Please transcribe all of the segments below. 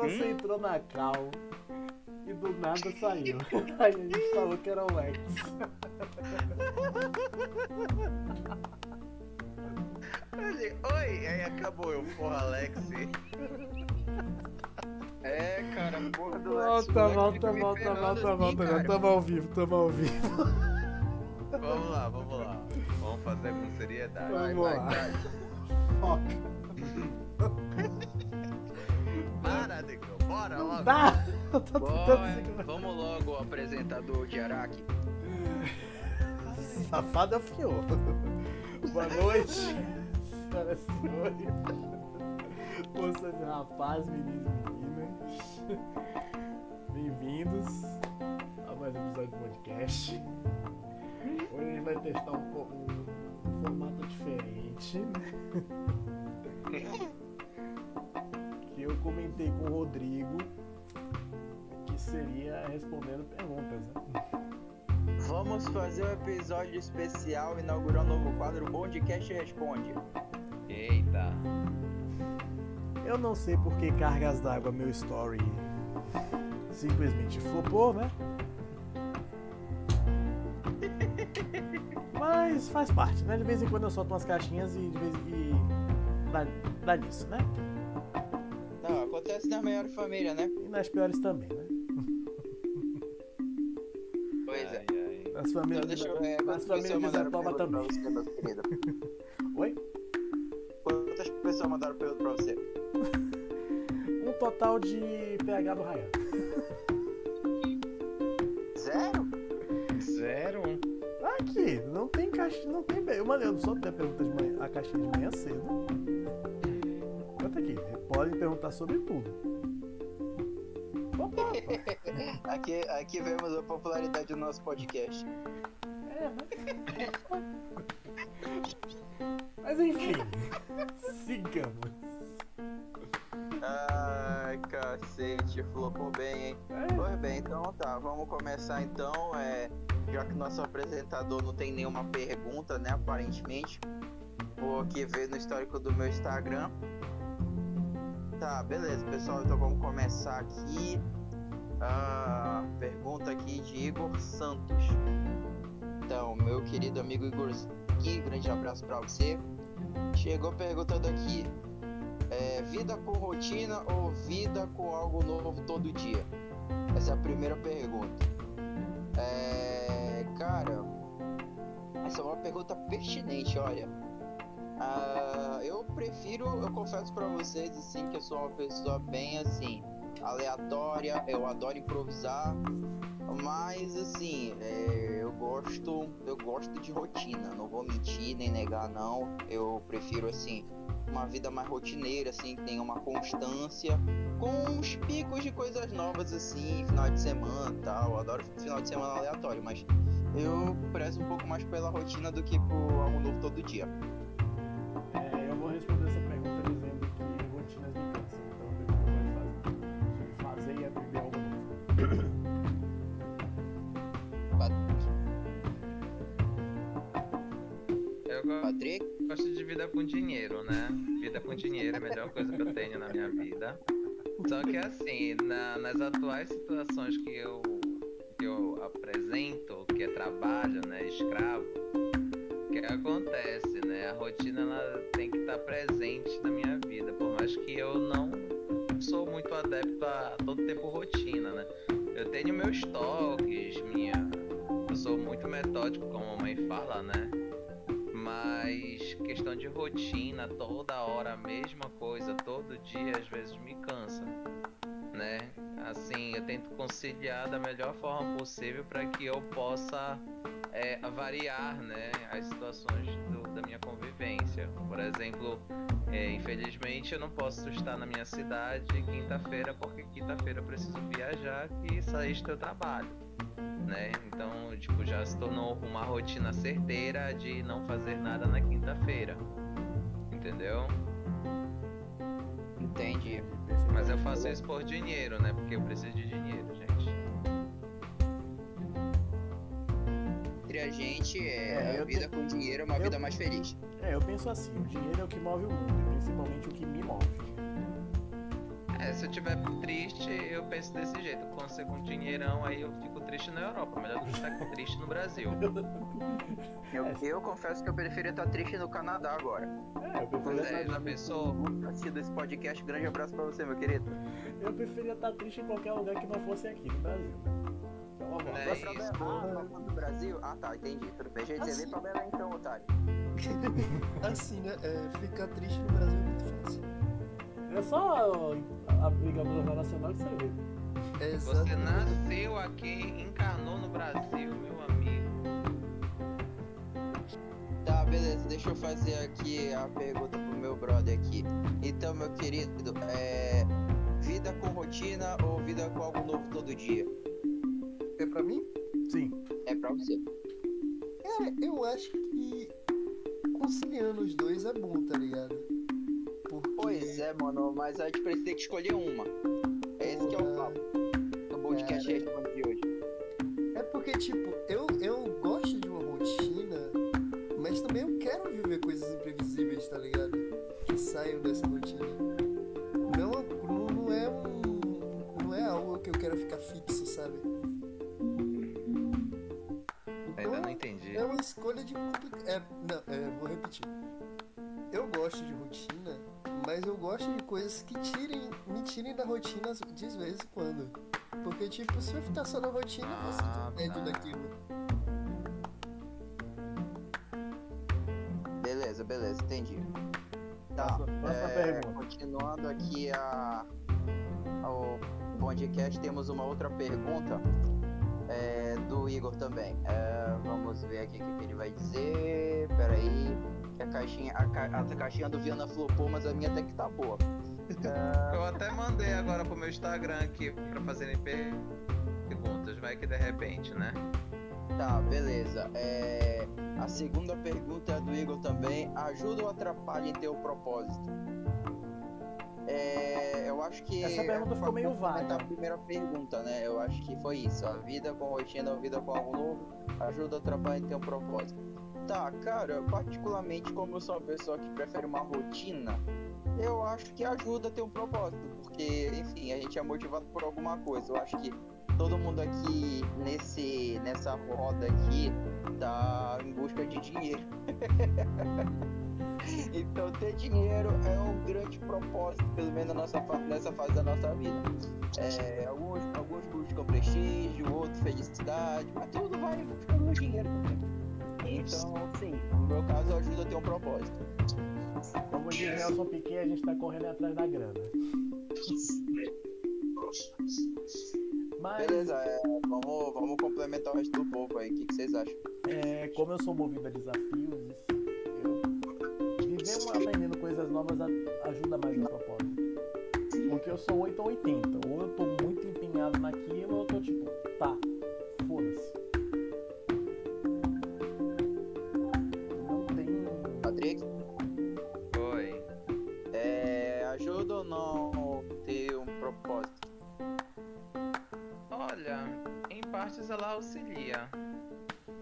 você hum? entrou na cal e do nada saiu. Aí a gente falou que era o Lex. Ele, oi, aí acabou eu, porra, Alex. É, cara, porra do Lex. Volta, volta, volta, volta, volta, volta. Tamo ao vivo, tamo ao vivo. Vamos lá, vamos lá. Vamos fazer com seriedade. Vamos vai, lá. Vai, Foca. Logo. Tá. Bora, vamos logo, apresentador de Araque. Safada fiou. Boa noite, senhoras e senhores. Moças e rapazes, meninos e meninas. Bem-vindos a mais um episódio do podcast. Hoje a gente vai testar um, um, um formato diferente. que eu comentei com o Rodrigo seria respondendo perguntas, né? Vamos fazer um episódio especial inaugurando um novo quadro Bondcast Responde. Eita. Eu não sei por que cargas d'água meu story simplesmente flopou, né? Mas faz parte, né? De vez em quando eu solto umas caixinhas e de vez e dá, dá nisso, né? Acontece nas melhores famílias, né? E nas piores também, né? Pois é. Nas famílias, então, deixa eu, é, nas famílias de Zé Palma também. Você, Oi? Quantas pessoas mandaram pergunta pra você? Um total de PH do Ryan. Zero? Zero? Aqui, não tem caixa, não tem. Eu mandei, eu só tenho a pergunta de manhã, a caixinha de manhã cedo. Podem perguntar sobre tudo. aqui, aqui vemos a popularidade do nosso podcast. É, mas... mas enfim, sigamos. Ai, cacete, flopou bem, hein? É. Pois bem, então tá, vamos começar então. É, já que nosso apresentador não tem nenhuma pergunta, né, aparentemente. Vou aqui ver no histórico do meu Instagram. Tá, beleza, pessoal, então vamos começar aqui. Ah, pergunta aqui de Igor Santos. Então, meu querido amigo Igor, aqui, grande abraço para você. Chegou perguntando aqui: é, vida com rotina ou vida com algo novo todo dia? Essa é a primeira pergunta. É, cara, essa é uma pergunta pertinente, olha. Uh, eu prefiro, eu confesso para vocês assim que eu sou uma pessoa bem assim aleatória, eu adoro improvisar, mas assim, é, eu gosto, eu gosto de rotina, não vou mentir nem negar não, eu prefiro assim uma vida mais rotineira, assim, que tenha uma constância, com uns picos de coisas novas, assim, final de semana tal. Eu adoro final de semana aleatório, mas eu prezo um pouco mais pela rotina do que por algo novo todo dia. Vida com dinheiro, né? Vida com dinheiro é a melhor coisa que eu tenho na minha vida. Só que assim, na, nas atuais situações que eu, que eu apresento, que é trabalho, né? Escravo, o que acontece, né? A rotina ela tem que estar presente na minha vida, por mais que eu não sou muito adepto a todo tempo rotina, né? Eu tenho meus toques, minha. Eu sou muito metódico, como a mãe fala, né? Mas questão de rotina, toda hora a mesma coisa, todo dia, às vezes me cansa, né? Assim, eu tento conciliar da melhor forma possível para que eu possa é, variar, né, as situações do, da minha convivência. Por exemplo, é, infelizmente eu não posso estar na minha cidade quinta-feira porque quinta-feira eu preciso viajar e sair do trabalho né? Então, tipo, já se tornou uma rotina certeira de não fazer nada na quinta-feira. Entendeu? Entendi. Mas eu faço isso por dinheiro, né? Porque eu preciso de dinheiro, gente. Entre a gente, é, é a vida te... com dinheiro é uma eu... vida mais feliz. É, eu penso assim, o dinheiro é o que move o mundo, principalmente o que me move. É, se eu tiver triste, eu penso desse jeito. Quando você com dinheirão, aí eu fico triste na Europa. Melhor do que estar triste no Brasil. Eu, eu confesso que eu preferia estar triste no Canadá agora. É, eu preferia, é, estar, já pensou? Assistindo esse podcast, grande abraço pra você, meu querido. eu preferia estar triste em qualquer lugar que não fosse aqui no Brasil. Então. É isso. Belém. Ah, tá do Brasil? Ah, tá, entendi. Tudo bem. Gente, Assim. vem pra Belém então, otário. Assim, né? É, ficar triste no Brasil é muito fácil. É só abrir a Jornal Nacional que você vê. É Você nasceu aqui, encarnou no Brasil, meu amigo. Tá, beleza. Deixa eu fazer aqui a pergunta pro meu brother aqui. Então, meu querido, é. Vida com rotina ou vida com algo novo todo dia? É pra mim? Sim. É pra você. Cara, eu acho que conciliando os dois é bom, tá ligado? Pois é, mano, mas a gente precisa ter que escolher uma. É esse que é o papo. No podcast. Responde de hoje. É porque, tipo, eu, eu gosto de uma rotina, mas também eu quero viver coisas imprevisíveis, tá ligado? Que saiam dessa rotina. Não, não, não é um. Não é algo que eu quero ficar fixo, sabe? Ainda não entendi. É uma escolha de é, Não, é, vou repetir. Eu gosto de rotina, mas eu gosto de coisas que tirem, me tirem da rotina de vez em quando. Porque, tipo, se eu ficar só na rotina, você Ah, perde tá. daquilo. Beleza, beleza, entendi. Tá, próxima é, continuando aqui a, ao podcast, temos uma outra pergunta é, do Igor também. É, vamos ver aqui o que, que ele vai dizer. Pera aí. Que A caixinha, a, ca- a caixinha do Viana flopou, mas a minha até que tá boa. Eu até mandei agora pro meu Instagram aqui pra fazerem per- perguntas. Vai que de repente, né? Tá, beleza. É, a segunda pergunta é do Igor também. Ajuda ou atrapalha em ter o propósito? É, eu acho que. Essa pergunta ficou meio vaga. A primeira pergunta, né? Eu acho que foi isso. A vida com rotina, a vida com algo novo, ajuda ou atrapalha em ter um propósito. Tá, cara, particularmente como eu sou uma pessoa que prefere uma rotina, eu acho que ajuda a ter um propósito, porque, enfim, a gente é motivado por alguma coisa. Eu acho que todo mundo aqui nesse nessa roda aqui tá em busca de dinheiro. então ter dinheiro é um grande propósito, pelo menos nessa, fa- nessa fase da nossa vida. É, alguns, alguns buscam prestígio, outros felicidade, mas tudo vai buscando dinheiro também. Então, sim, no meu caso ajuda a ter um propósito. Como diz Nelson Piquet, a gente tá correndo atrás da grana. Mas, Beleza, é, vamos, vamos complementar o resto do povo aí. O que, que vocês acham? é, como eu sou movido a desafios, eu viver aprendendo coisas novas ajuda mais no propósito. Porque eu sou 8 ou 80. Ou eu tô muito empenhado naquilo, ou eu tô tipo, partes ela auxilia.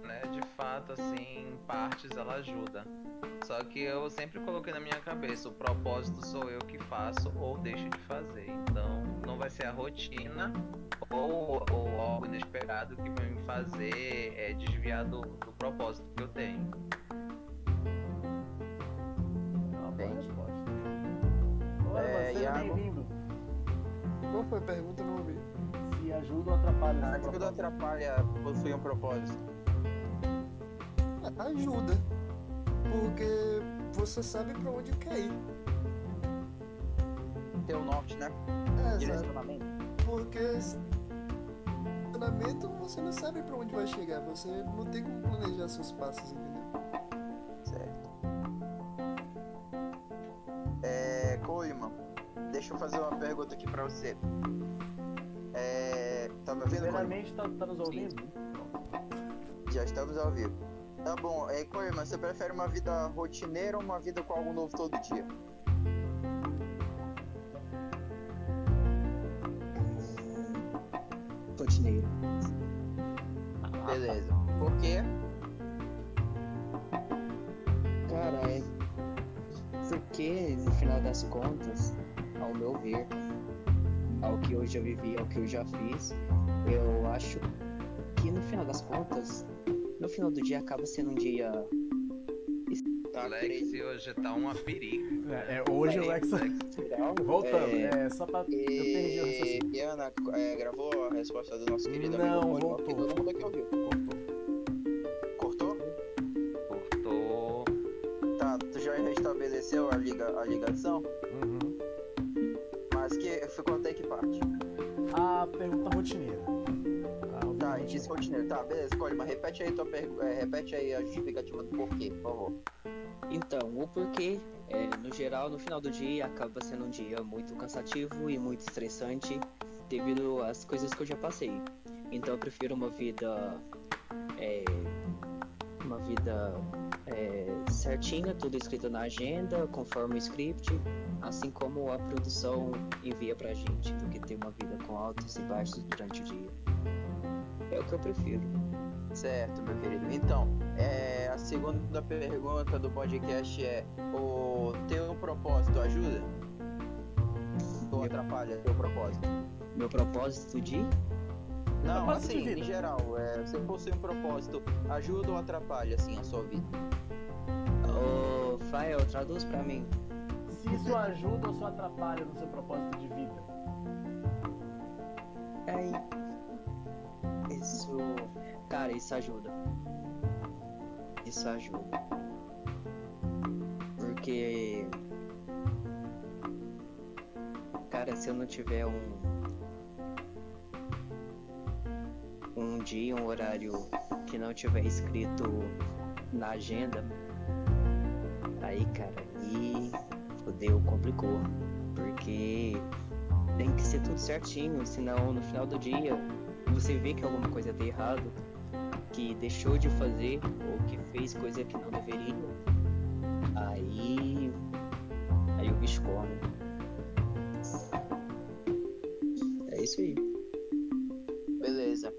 Né? De fato, assim, em partes ela ajuda. Só que eu sempre coloquei na minha cabeça, o propósito sou eu que faço ou deixo de fazer. Então não vai ser a rotina ou, ou algo inesperado que vai me fazer é, desviar do, do propósito que eu tenho. É uma boa Entendi. resposta. Ora, É, seja Iago? bem-vindo. Qual foi a pergunta? Eu não ouvi. Ajuda ou atrapalha seu Ajuda ou atrapalha possuir um propósito? Ajuda. Porque você sabe pra onde quer ir. Ter o norte, né? É, exato. Direcionamento. Porque relacionamento você não sabe pra onde vai chegar. Você não tem como planejar seus passos, entendeu? Certo. É, Coleman, deixa eu fazer uma pergunta aqui pra você. É, tá me ouvindo? Primeiramente, tá, tá nos ouvindo? Já estamos ao vivo. Tá bom, é, Coleman, você prefere uma vida rotineira ou uma vida com algo novo todo dia? Rotineiro. Beleza. Por quê? Cara, é. Porque, no final das contas, ao meu ver, ao que eu já vivi, ao que eu já fiz, eu acho que no final das contas, no final do dia acaba sendo um dia. Tá, Alex hoje tá uma perigo. É, é, hoje o Lex. Legal. Voltando, É, é, só pra. Eu perdi o E, raciocínio. e Ana, é, gravou a resposta do nosso querido Não, amigo Mônio, voltou. todo mundo aqui ouviu. Cortou. Cortou? Cortou. Tá, tu já restabeleceu a, liga, a ligação? Uhum. Mas que ficou até que parte? A pergunta rotineira. Ah, Tá, beleza, Coleman, repete aí tua pergunta. repete aí a justificativa do porquê, por favor. Então, o porquê, é, no geral, no final do dia, acaba sendo um dia muito cansativo e muito estressante devido às coisas que eu já passei. Então, eu prefiro uma vida. é, uma vida é, certinha, tudo escrito na agenda, conforme o script, assim como a produção envia pra gente, do que ter uma vida com altos e baixos durante o dia. É o que eu prefiro. Certo, meu querido. Então, é, a segunda pergunta do podcast é: o teu propósito ajuda? Ou atrapalha teu propósito? Meu propósito de Não, Propósito de assim, vida. em geral, é, você possui um propósito, ajuda ou atrapalha, assim, a sua vida? Ô, Fael, traduz pra mim. Se isso ajuda ou isso atrapalha no seu propósito de vida? Aí. Isso. Cara, isso ajuda. Isso ajuda. Porque. Cara, se eu não tiver um. Um dia, um horário que não tiver escrito na agenda. Aí, cara, aí. Fodeu, complicou. Porque tem que ser tudo certinho, senão no final do dia você vê que alguma coisa deu errado, que deixou de fazer ou que fez coisa que não deveria. Aí. Aí o bicho come. É isso aí. Beleza.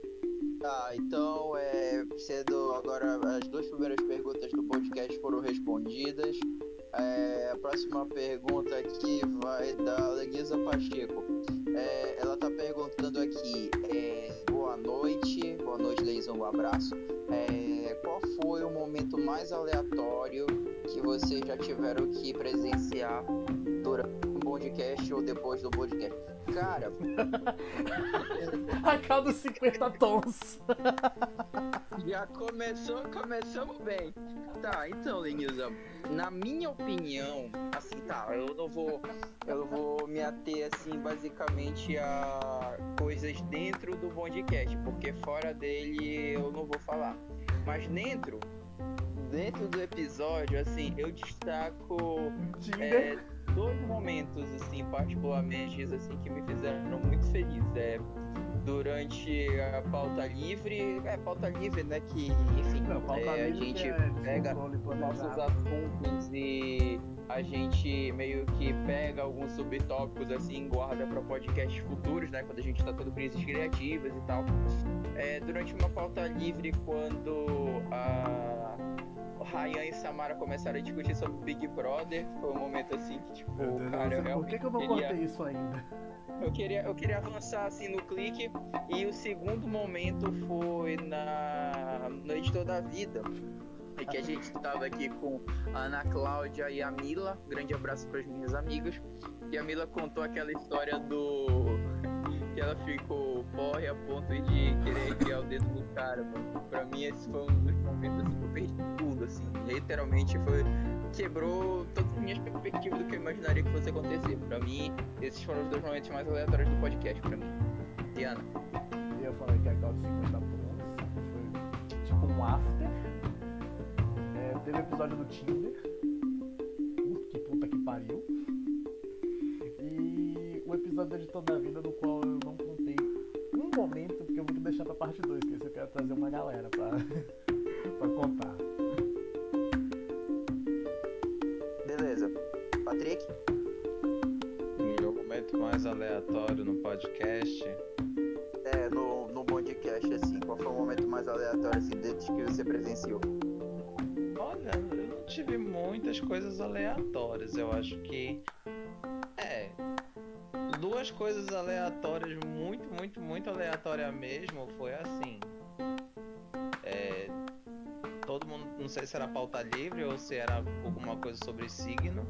Tá, então, é, sendo agora as duas primeiras perguntas do podcast foram respondidas. É, a próxima pergunta aqui vai da Leguiza Pacheco. É, ela tá perguntando aqui, é, boa noite, boa noite, Leison, um abraço. É, qual foi o momento mais aleatório que vocês já tiveram que presenciar durante podcast ou depois do podcast? Cara, A cada 50 tons. Já começou, começamos bem. Tá, então, Lenilza, na minha opinião, assim, tá, eu não vou, eu vou me ater, assim, basicamente a coisas dentro do podcast, porque fora dele eu não vou falar. Mas dentro, dentro do episódio, assim, eu destaco Tinder. é, dois momentos, assim, particularmente, assim, que me fizeram muito feliz. É, durante a pauta livre, é pauta livre, né? Que, enfim, Não, é, a gente é pega nossos assuntos e a gente meio que pega alguns subtópicos assim, guarda para podcasts futuros, né? Quando a gente tá tendo crises criativas e tal. É, durante uma pauta livre, quando a Ryan e Samara começaram a discutir sobre Big Brother, foi um momento assim que, tipo, Deus, cara, eu por que, que eu não queria... cortei isso ainda? Eu queria, eu queria avançar assim no clique. E o segundo momento foi na no editor da vida. É que a gente tava aqui com a Ana Cláudia e a Mila. Grande abraço para as minhas amigas. E a Mila contou aquela história do. Que ela ficou porre a ponto de querer enfiar o dedo no cara, mano. Pra mim, esse foi um dos momentos assim, que eu perdi tudo, assim. Literalmente foi. Quebrou todas as minhas perspectivas do que eu imaginaria que fosse acontecer. Pra mim, esses foram os dois momentos mais aleatórios do podcast pra mim. Diana. Eu falei que a calça 50 pontos foi tipo um after. É, teve o episódio do Tinder. Que puta que pariu. E o episódio do Editor da Vida, no qual momento, porque eu vou deixar pra parte 2, que esse eu quero trazer uma galera pra, pra contar. Beleza. Patrick? Meu momento mais aleatório no podcast. É, no, no podcast, assim, qual foi o momento mais aleatório, assim, desde que você presenciou? Olha, eu não tive muitas coisas aleatórias. Eu acho que. É. duas coisas aleatórias, muito, muito, muito aleatória mesmo, foi assim. É, todo mundo, não sei se era pauta livre ou se era alguma coisa sobre signo.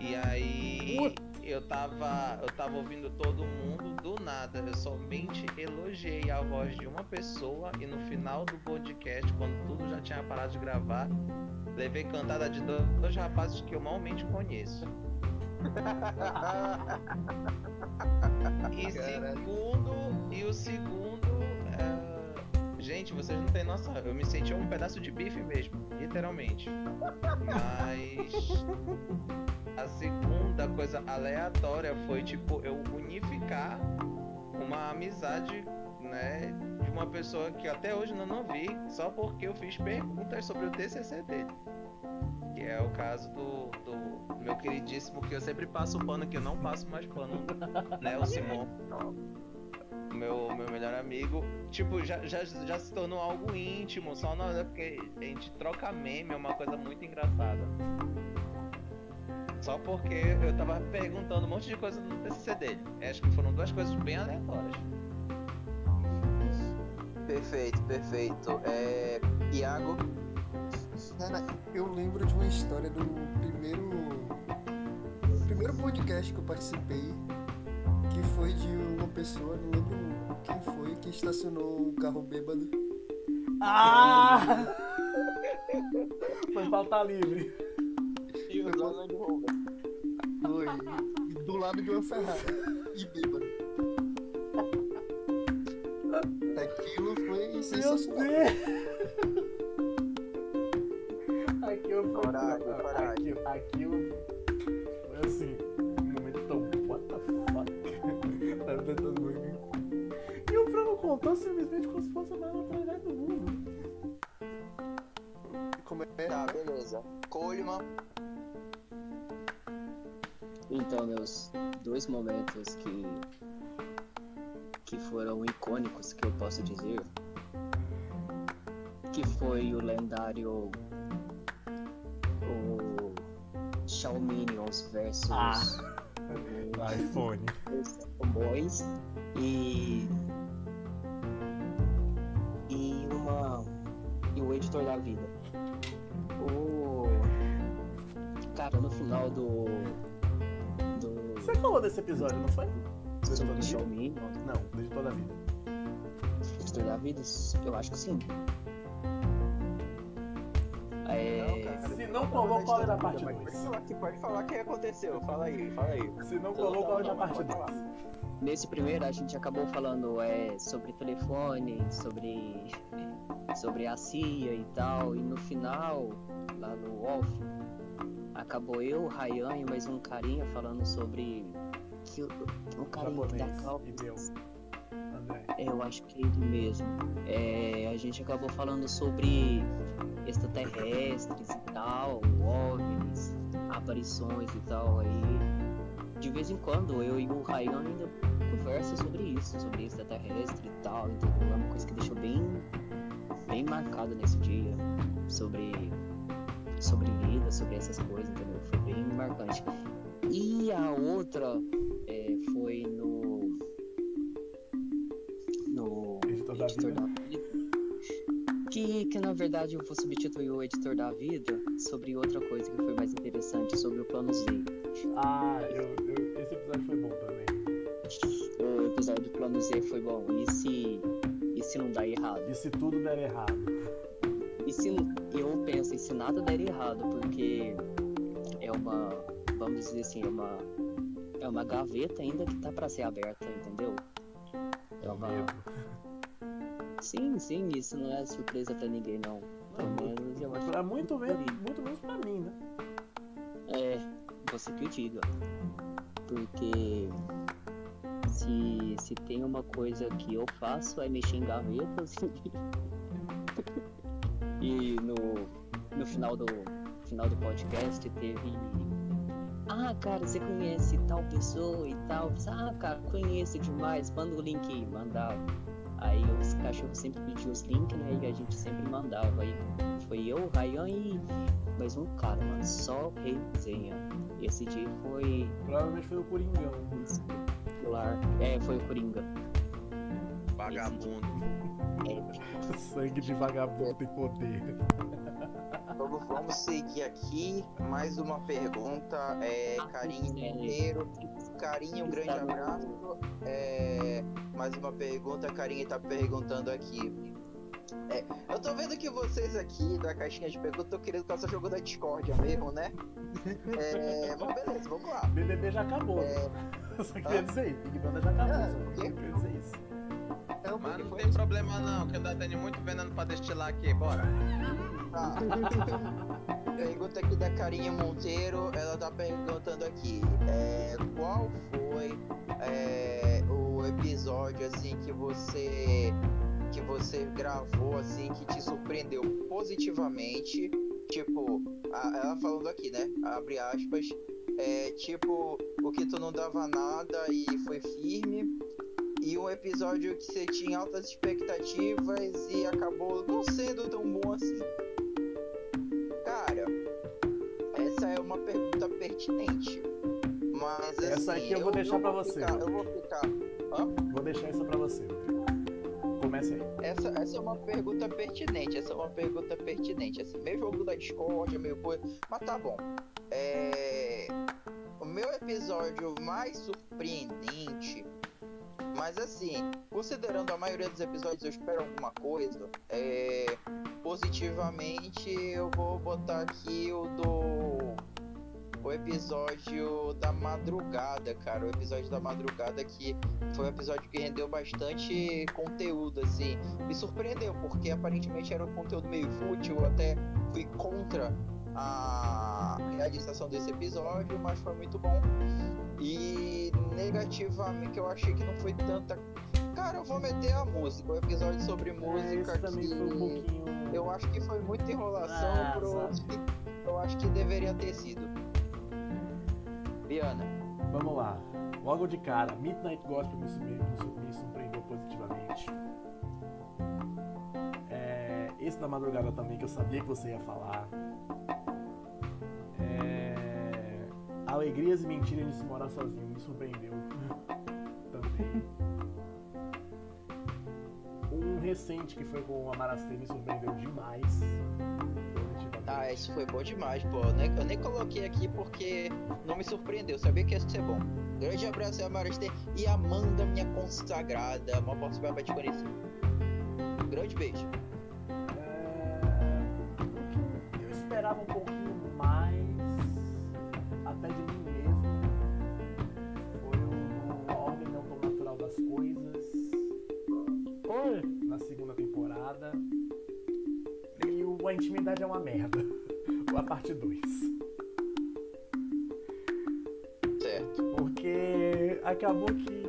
E aí eu tava, eu tava ouvindo todo mundo do nada. Eu somente elogiei a voz de uma pessoa e no final do podcast, quando tudo já tinha parado de gravar, levei cantada de dois, rapazes que eu malmente conheço. E segundo, e o segundo, é, gente, vocês não têm noção, eu me senti um pedaço de bife mesmo, literalmente. Mas a segunda coisa aleatória foi tipo eu unificar uma amizade, né, de uma pessoa que até hoje eu não vi, só porque eu fiz perguntas sobre o TCC dele. Que é o caso do, do meu queridíssimo, que eu sempre passo pano, que eu não passo mais pano, né? O Simon. Meu, meu melhor amigo. Tipo, já, já, já se tornou algo íntimo, só na hora porque a gente troca meme, é uma coisa muito engraçada. Só porque eu tava perguntando um monte de coisa no TCC dele. Acho que foram duas coisas bem aleatórias. Perfeito, perfeito. É. Iago, Cara, eu lembro de uma história do primeiro. Primeiro podcast que eu participei, que foi de uma pessoa, não lembro quem foi, que estacionou um carro bêbado. Ah! Foi pauta livre. e o Foi Land Rover. Foi. Do lado de uma Ferrari. E bêbado. Aquilo foi Meu sensacional. Deus! Coragem, coragem. Aquilo, foi assim. Um momento tão. What the fuck? Tava tentando muito. E o Franco contou simplesmente como se fosse a maior tragédia do mundo. Como é? Tá, beleza. Coleman, Então, meus dois momentos que que foram icônicos, que eu posso dizer, que foi o lendário Xiaomi versus Ah. o- iPhone. os Boys e e uma e o editor da vida. O cara no final do do Você falou desse episódio, não foi? Sobre? Xiaomi, Não, do editor da vida. editor da vida, eu acho que sim. É, Não, cara. Se não colou, qual é da parte Pode 2? falar, que- pode falar o que aconteceu. Fala aí, fala aí. Se não colou, qual é da parte Pode 2? falar. Nesse primeiro a gente acabou falando é, sobre telefone, sobre, sobre a CIA e tal, e no final, lá no off, acabou eu, o Ryan e mais um carinha falando sobre que o- um carinha que dá Japonês calma. E meu. André. É, eu acho que é ele mesmo. É, a gente acabou falando sobre extraterrestres e tal, OVNIs, aparições e tal. Aí, de vez em quando, eu e o Ryan ainda conversa sobre isso, sobre extraterrestre e tal, entendeu? É uma coisa que deixou bem, bem marcado nesse dia, sobre, sobre vida, sobre essas coisas, entendeu? Foi bem marcante. E a outra é, foi no. Editor da vida. da vida. Que, que na verdade eu vou substituir o editor da vida sobre outra coisa que foi mais interessante, sobre o plano Z. Ah, eu, eu- esse episódio foi bom também. O episódio do plano Z foi bom. E se, e se não dar errado? E se tudo der errado? E se eu penso, e se nada der errado, porque é uma, vamos dizer assim, é uma, é uma gaveta ainda que tá pra ser aberta, entendeu? É uma. Sim, sim, isso não é surpresa pra ninguém não. Pelo menos eu acho Pra muito, menos, muito menos pra mim, né? É, você que o diga. Porque se, se tem uma coisa que eu faço é mexer em gavetas. e no, no final do final do podcast teve. Ah, cara, você conhece tal pessoa e tal? Ah, cara, conheço demais. Manda o link aí, mandava. Aí os cachorros sempre pediam os links, né? E a gente sempre mandava. Aí foi eu, o Ryan e mais um cara, mano. Só resenha. Esse dia foi. Provavelmente foi o Coringão. particular. É, foi o Coringa. Vagabundo. É, Sangue de vagabundo tem poder. Vamos, vamos seguir aqui. Mais uma pergunta. É, carinho Monteiro. Carinho, um grande abraço. É, mais uma pergunta. Carinho tá perguntando aqui. É, eu tô vendo que vocês aqui da caixinha de perguntas estão querendo passar jogo da discórdia mesmo, né? É, mas beleza, vamos lá. BBB já acabou. É, só queria dizer isso. Big Brother já acabou. É, só queria dizer isso. É o Mas não tem problema não, que ainda tem muito veneno pra destilar aqui, bora. Tá. Pergunta aqui da Carinha Monteiro, ela tá perguntando aqui, é, qual foi é, o episódio assim que você que você gravou assim que te surpreendeu positivamente, tipo, a- ela falando aqui, né? Abre aspas, é, tipo o que tu não dava nada e foi firme. E um episódio que você tinha altas expectativas e acabou não sendo tão bom assim. Cara, essa é uma pergunta pertinente. Mas assim, Essa aqui eu vou deixar pra você, Ficar, eu vou ficar. Vou deixar isso pra você. Comece aí. Essa, essa é uma pergunta pertinente. Essa é uma pergunta pertinente. Assim, meio jogo da Discord, meio coisa. Mas tá bom. É... O meu episódio mais surpreendente. Mas assim, considerando a maioria dos episódios eu espero alguma coisa. É... Positivamente eu vou botar aqui o do. O episódio da madrugada, cara. O episódio da madrugada que foi um episódio que rendeu bastante conteúdo, assim. Me surpreendeu, porque aparentemente era um conteúdo meio fútil, eu até fui contra a realização desse episódio, mas foi muito bom. E negativamente eu achei que não foi tanta. Cara, eu vou meter a música, o episódio sobre música também que foi um pouquinho. eu acho que foi muita enrolação Ah, pro sabe. que eu acho que deveria ter sido. Biana, Vamos lá. Logo de cara, Midnight Gospel me, me surpreendeu positivamente. É, esse da madrugada também, que eu sabia que você ia falar. Alegrias e Mentiras de se morar sozinho me surpreendeu também. Um recente que foi com a Marastê me surpreendeu demais. ah, esse foi bom demais, pô. Eu nem, coloquei aqui porque não me surpreendeu, sabia que ia ser bom. Grande abraço a Marastê e Amanda, minha consagrada. Uma próxima vai te conhecer. Grande beijo. É, o eu esperava um mais, até de mim mesmo, foi o A Ordem Não Tão Natural das Coisas, Oi, na segunda temporada, e o A Intimidade é uma Merda, a parte 2. Certo. Porque acabou que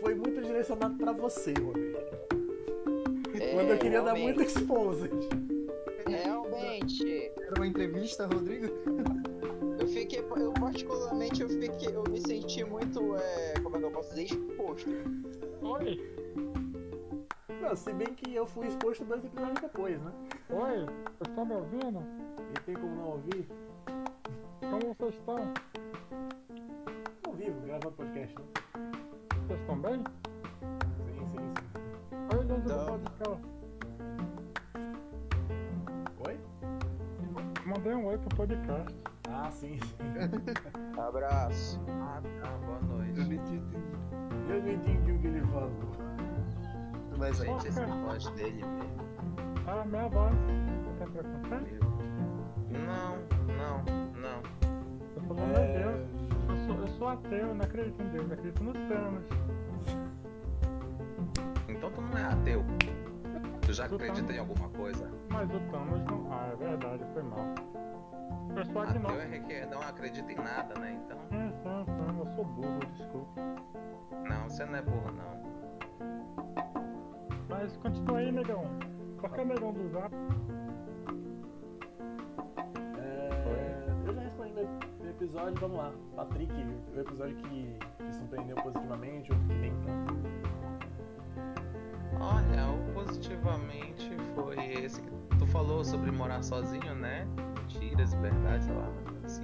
foi muito direcionado pra você, Rodrigo. Quando eu É, queria dar realmente. muito exposed. Realmente, Era uma entrevista, Rodrigo? particularmente, eu fiquei, eu me senti muito, é, como é que eu posso dizer, exposto. oi, Não, se bem que eu fui exposto dois episódios depois, né? oi, vocês estão me ouvindo? E tem como não ouvir? Como vocês estão? Ao vivo, gravando podcast. Né? Vocês estão bem? Sim, sim, sim. Oi, dentro Então. do podcast. Oi? Mandei um oi pro podcast. Ah, sim, sim. Abraço. Ah, tá, boa noite. Eu não entendi o que ele falou. Mas aí, Gente, esse voz dele mesmo. Ah, minha voz. Você quer preconceito? Não, não, não. Eu sou meu Deus. Eu sou, eu sou ateu, eu não acredito em Deus, eu acredito nos Thanos. Então tu não é ateu. Tu já acredita em alguma coisa? Mas o Thanos não. Ah, é verdade, foi mal. Eu sou Ateu agnóstico. é que não acredita em nada, né? Então. É, sim, sim, eu sou burro, desculpa. Não, você não é burro, não. Mas continua aí, negão. Qual que é o negão do zap? É, eu já respondi no episódio, vamos lá. Patrick, o episódio que te surpreendeu positivamente ou que nem tanto. Olha, o positivamente foi esse que tu falou sobre morar sozinho, né? Mentiras, verdade, sei lá, coisa assim.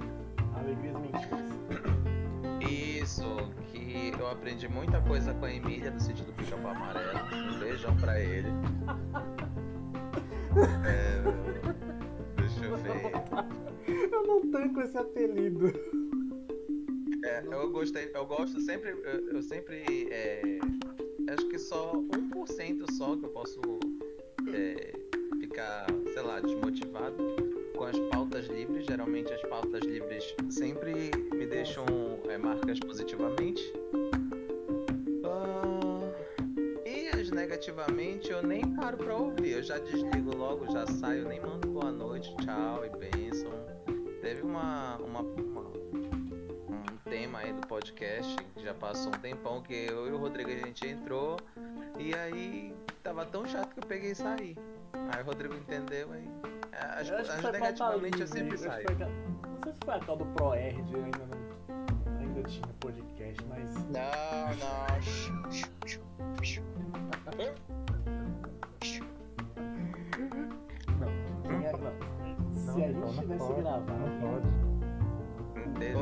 Alegrias e mentiras. isso que eu aprendi muita coisa com a Emília do sítio do Pica-Pau Amarelo. Um beijão pra ele. É, deixa eu ver. Eu não tanco esse apelido. É, eu gostei, eu gosto sempre, eu, eu sempre, é, acho que só 1% só que eu posso é, ficar, sei lá, desmotivado com as pautas livres. Geralmente as pautas livres sempre me deixam é, marcas positivamente. Ah, e as negativamente eu nem paro pra ouvir, eu já desligo logo, já saio, nem mando boa noite, tchau e bênção. Teve uma, uma, uma- um tema aí do podcast, que já passou um tempão que eu e o Rodrigo a gente entrou e aí tava tão chato que eu peguei e saí. Aí o Rodrigo entendeu aí. As, Eu acho que as foi negativamente eu sempre saio. Não sei se foi a tal do ProErd, eu ainda não. Ainda tinha podcast, mas. Não, não. Quem é, não. Se a gente tivesse pode, gravado. Não pode. De-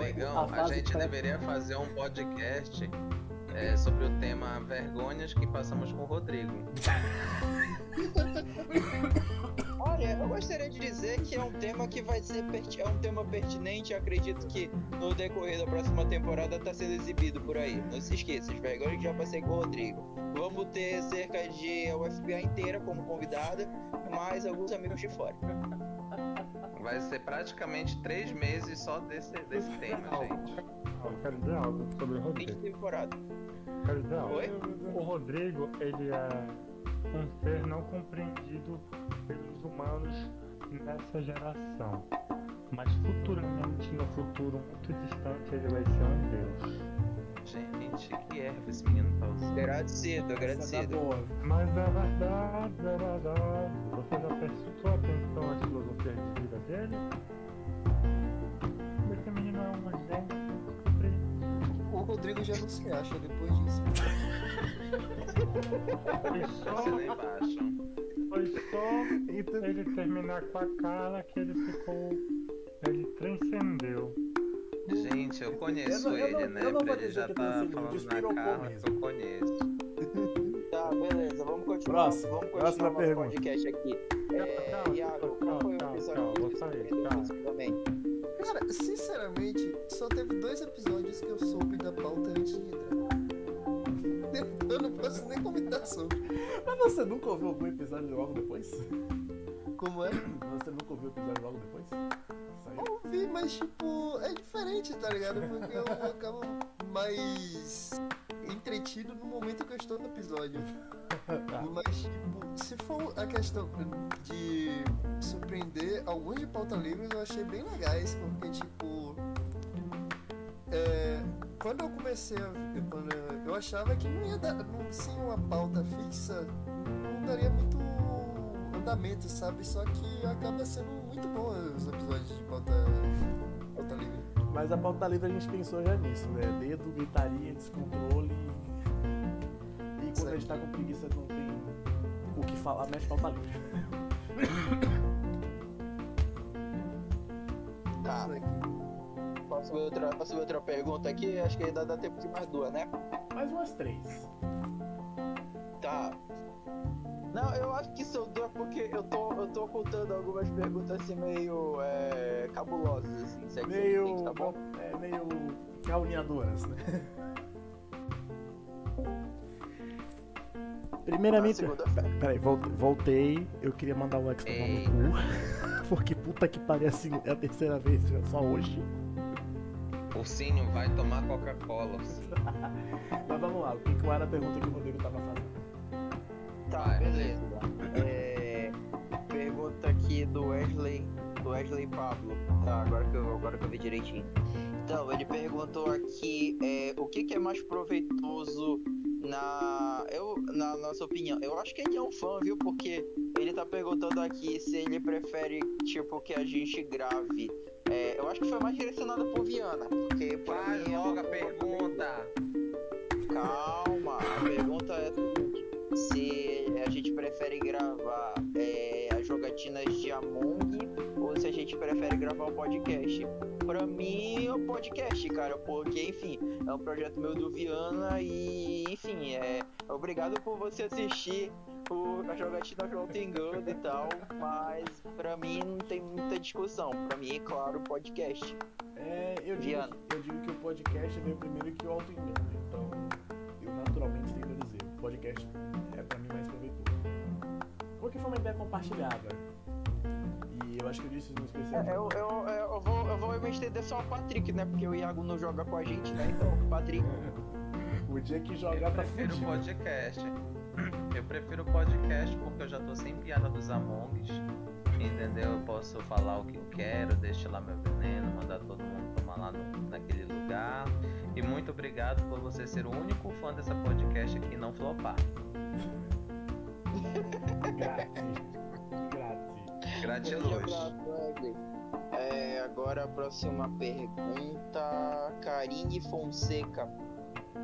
A gente pré- deveria fazer um podcast é, sobre o tema vergonhas que passamos com o Rodrigo. Olha, eu gostaria de dizer que é um tema que vai ser perti- é um tema pertinente. Acredito que no decorrer da próxima temporada está sendo exibido por aí. Não se esqueça, as vergonhas que já passei com o Rodrigo. Vamos ter cerca de a UFBA inteira como convidada, mais alguns amigos de fora. Vai ser praticamente três meses só desse, desse tema, gente. Eu quero dizer algo sobre o Fim de Rodrigo. temporada. Quero dizer algo. Oi? O Rodrigo, ele é um ser não compreendido pelos humanos nessa geração. Mas futuramente, no futuro muito distante, ele vai ser um deus. Gente, que erva esse menino tá usando. Agradecido, é agradecido. Mas é verdade, é verdade. Você já prestou atenção às filosofias de vida dele? Esse menino é um gênio compreendido. O Rodrigo já não se acha depois disso. Foi Assina só, embaixo. Foi só Então, ele terminar com a Carla que ele ficou. Ele transcendeu. Gente, eu conheço Eu não- eu ele, não- né? eu não vou Ele já tá falando na cara mesmo. que eu conheço. Tá, beleza, vamos continuar. Próximo, vamos continuar próxima nosso pergunta. podcast aqui. É, Calma, Iago, qual calma, foi o episódio que você positivamente? Cara, sinceramente, só teve dois episódios que eu soube da pauta antes de entrar. Eu não posso nem comentar sobre. Mas você nunca ouviu algum episódio logo depois? Como é? Você nunca ouviu o episódio logo depois? Saiu? Ouvi, mas tipo, é diferente, tá ligado? Porque eu acabo mais entretido no momento que eu estou no episódio. Tá. Mas, tipo, se for a questão de surpreender, alguns de pauta livre eu achei bem legais, porque, tipo. é, quando eu comecei a. Quando eu, eu achava que não ia dar. Não, sem uma pauta fixa, não daria muito andamento, sabe? Só que acaba sendo muito bom os episódios de pauta, pauta livre. Mas a pauta livre a gente pensou já nisso, né? Dedo, gritaria, descontrole. E quando a gente tá com preguiça não tem o que falar, mexe pauta livre. Tá, posso ver outra, posso ver outra pergunta aqui? Acho que ainda dá tempo de mais duas, né? Mais umas três. Tá. Não, eu acho que são duas porque eu tô, eu tô ocultando algumas perguntas assim meio é, cabulosas, assim, se é que você Meio. entende, tá bom? É meio. caluniadoras, né? Primeiramente. Peraí, vol- voltei. Eu queria mandar o Alex tomar no cu. Porque puta que pariu assim, é a terceira vez, só hoje. Ursinho vai tomar Coca-Cola. Mas vamos lá, o que, qual era a pergunta que o Rodrigo tava fazendo? Tá, beleza. É, pergunta aqui do Wesley, do Wesley Pablo. Tá, agora que eu, agora que eu vi direitinho. Então, ele perguntou aqui é, o que, que é mais proveitoso na, eu, na nossa opinião. Eu acho que ele é um fã, viu? Porque ele tá perguntando aqui se ele prefere, tipo, que a gente grave. É, eu acho que foi mais direcionado pro Viana, porque pra Faz mim é logo a pergunta. Calma, a pergunta é se a gente prefere gravar é, as jogatinas de ou se a gente prefere gravar o podcast. Pra mim, é o podcast, cara, porque, enfim, é um projeto meu do Viana e, enfim, é. Obrigado por você assistir o, a jogatina João Engano e tal, mas pra mim não tem muita discussão. Pra mim, é claro, podcast. É, eu digo, Viana. eu digo que o podcast veio primeiro que o auto-engano. Então, eu naturalmente tendo a dizer, o podcast é pra mim mais proveitoso. Porque foi uma ideia compartilhada. E eu acho que eu disse no especial. É, eu, eu, eu, eu vou, eu vou me estender só ao Patrick, né? Porque o Iago não joga com a gente, né? Então, Patrick. O dia que Eu jogar tá prefiro o fudido. podcast. Eu prefiro o podcast porque eu já tô sem piada dos Amongs. Entendeu? Eu posso falar o que eu quero, destilar meu veneno, mandar todo mundo tomar lá no- naquele lugar. E muito obrigado por você ser o único fã dessa podcast aqui e não flopar. Grátis. Gratiluz. É, agora a próxima pergunta. Karine Fonseca.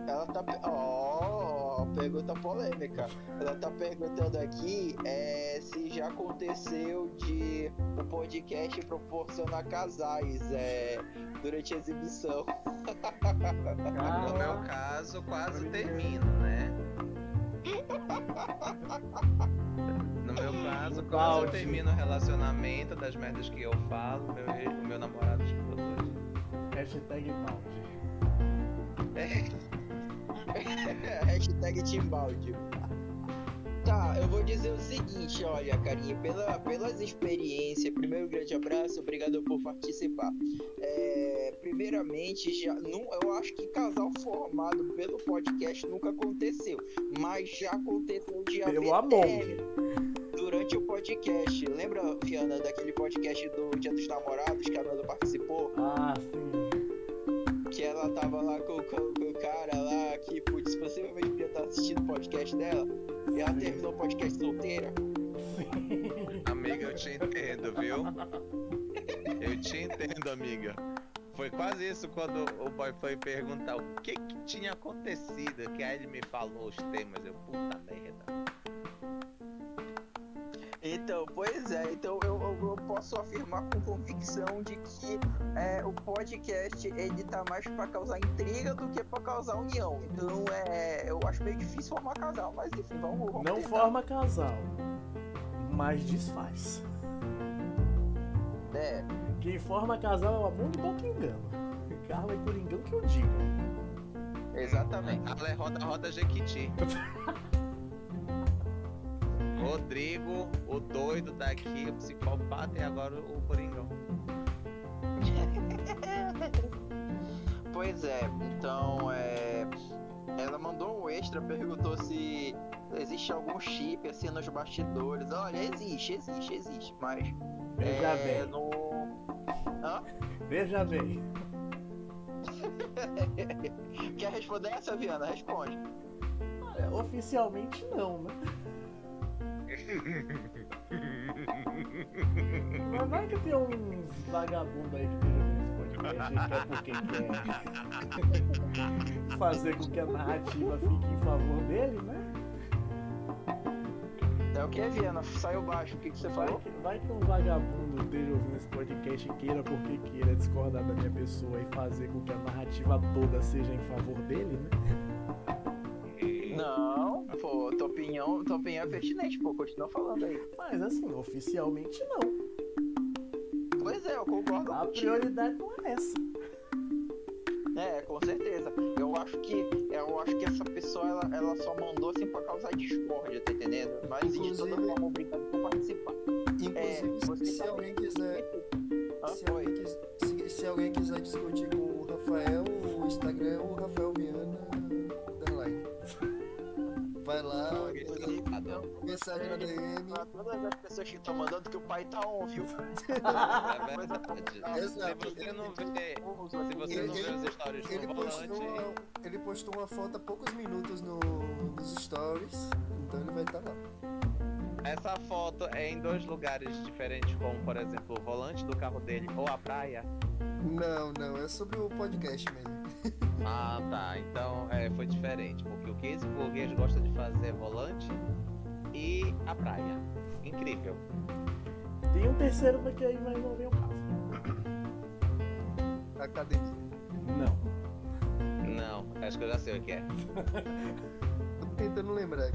Ela tá. Ó, pergunta polêmica. Ela tá perguntando aqui é, se já aconteceu de o podcast proporcionar casais é, durante a exibição. No meu caso, quase termino, né? Caso, quase eu termino o relacionamento das merdas que eu falo, meu, o meu namorado escuta hoje. Hashtag balde. Hashtag Timbaldi. Tá, eu vou dizer o seguinte, olha, carinha, pela, pelas experiências, primeiro grande abraço, obrigado por participar. É, primeiramente, já, não, eu acho que casal formado pelo podcast nunca aconteceu, mas já aconteceu de Pelo amor. Durante o podcast. Lembra, Fiana, daquele podcast do Dia dos Namorados que a Nanda participou? Ah, sim. que ela tava lá com, com- com o cara lá que, putz, possivelmente podia estar assistindo o podcast dela. E ela terminou o podcast solteira. Amiga, eu te entendo, viu? Eu te entendo, amiga. Foi quase isso quando o boy foi perguntar o que que tinha acontecido, que aí ele me falou os temas, eu, puta merda. Então, pois é, então eu, eu- eu posso afirmar com convicção de que é, o podcast ele tá mais pra causar intriga do que pra causar união. Então é. Eu acho meio difícil formar casal, mas enfim, vamos, vamos Não tentar. forma casal, mas desfaz. É, Quem forma casal é o amor bom engano. Carla e Coringão que eu digo. exatamente. Ela é roda, roda Jequiti. Rodrigo, o doido daqui, o psicopata e agora o Coringão. Pois é, então é. Ela mandou um extra, perguntou se existe algum chip assim nos bastidores. Olha, existe, existe, existe, mas. Veja é, bem, no. veja bem. Quer responder essa, Viana? Responde. Olha, oficialmente não, né? Mas vai que tem uns vagabundos aí que estejam nesse podcast e porque quer fazer com que a narrativa fique em favor dele, né? É o que, Viana? Saiu baixo, o que, que você Vai falou? que, vai que um vagabundo esteja ouvindo esse podcast e queira porque queira discordar da minha pessoa e fazer com que a narrativa toda seja em favor dele, né? Não, pô, tua opinião, tua opinião é pertinente, pô, continua falando aí. Mas assim, oficialmente não. Pois é, eu concordo A contigo. prioridade não é essa. É, com certeza. Eu acho que eu acho que essa pessoa ela, ela só mandou assim pra causar discórdia, tá entendendo? Mas de toda Inclusive- forma obrigado por participar. É, Inclusive, você se alguém quiser. Ah, Se foi. alguém, se, se alguém quiser discutir com o Rafael, o Instagram é o Rafael Viana. Vai lá, mensagem na DM. pra todas as pessoas que estão mandando que o pai tá on, viu? É verdade. Exato. Se você não vê, se você Ele- não vê os stories Ele do postou, volante, uma, ele postou uma foto há poucos minutos no, nos stories, então ele vai estar lá. essa foto é em dois lugares diferentes, como por exemplo o volante do carro dele ou a praia. Não, não, é sobre o podcast mesmo. Ah, tá. Então é, foi diferente, porque o que esse burguês gosta de fazer é volante e a praia. Incrível. Tem um terceiro daqui aí, mas não vem o caso. Academia. Não. Não, acho que eu já sei o que é. Tô tentando lembrar.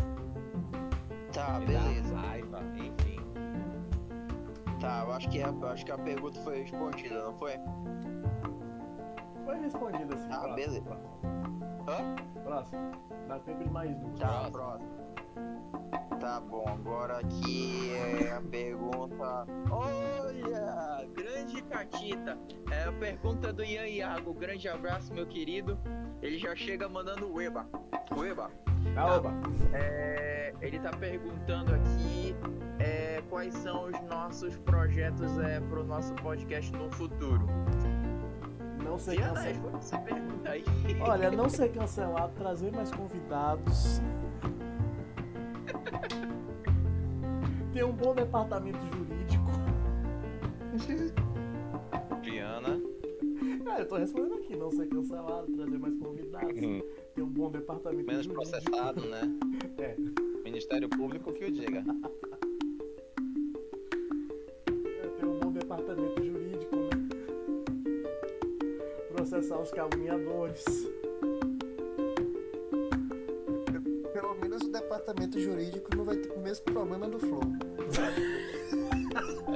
Tá, Me dá beleza. Raiva, enfim. Tá, eu acho que, a, acho que a pergunta foi respondida, não foi? Respondido assim. Ah, próximo, beleza. Próximo. Hã? Próximo. Dá tempo de mais duas. Tá, próximo. Tá bom, agora aqui é a pergunta. Olha, grande Catita. É a pergunta do Ian Iago. Grande abraço, meu querido. Ele já chega mandando o Eba. O Eba. Ah, oba. É, ele tá perguntando aqui é, quais são os nossos projetos é, pro nosso podcast no futuro. Não pergunta aí. Olha, não ser cancelado, trazer mais convidados. Ter um bom departamento jurídico. Viana. Ah, eu tô respondendo aqui, não ser cancelado, trazer mais convidados. Hum. Ter um bom departamento Menos jurídico. processado, né? É. Ministério Público que o diga. Processar os caluniadores. Pelo menos o departamento jurídico não vai ter o mesmo problema do Flow.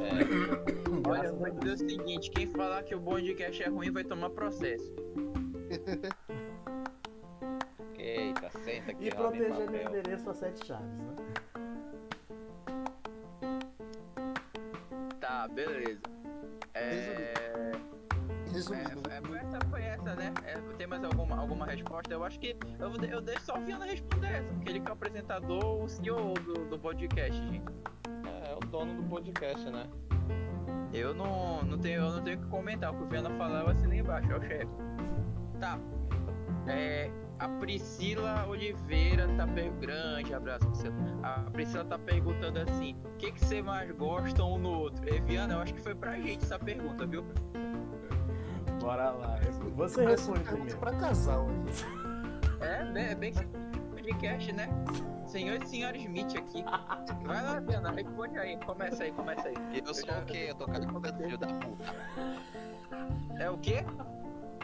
É, Olha, a vou dizer o seguinte: quem falar que o podcast é ruim vai tomar processo. eita, senta aqui, E proteger meu endereço a sete chaves, né? Tá, beleza. É. Resumindo, É, é, essa, né? É, tem mais alguma, alguma resposta? Eu acho que eu, vou eu deixo só o Viana responder essa, porque ele que é o apresentador, o CEO do, do podcast, gente. É, é o dono do podcast, né? Eu não, não, tenho, eu não tenho o que comentar, o que o Viana falar eu assinei embaixo, é o chefe. Tá. É, a Priscila Oliveira tá perguntando. Grande abraço, Priscila. A Priscila tá perguntando assim: o que, que você mais gosta um no outro? E Viana, eu acho que foi pra gente essa pergunta, viu? Bora lá. Você responde pergunta primeiro. pra casal aí. É, bem, é bem podcast, né? Senhor e senhora Smith aqui. Vai lá, Viana, responde aí. Começa aí, começa aí. Eu sou o quê? Eu tô cagado, filho da puta. É o quê?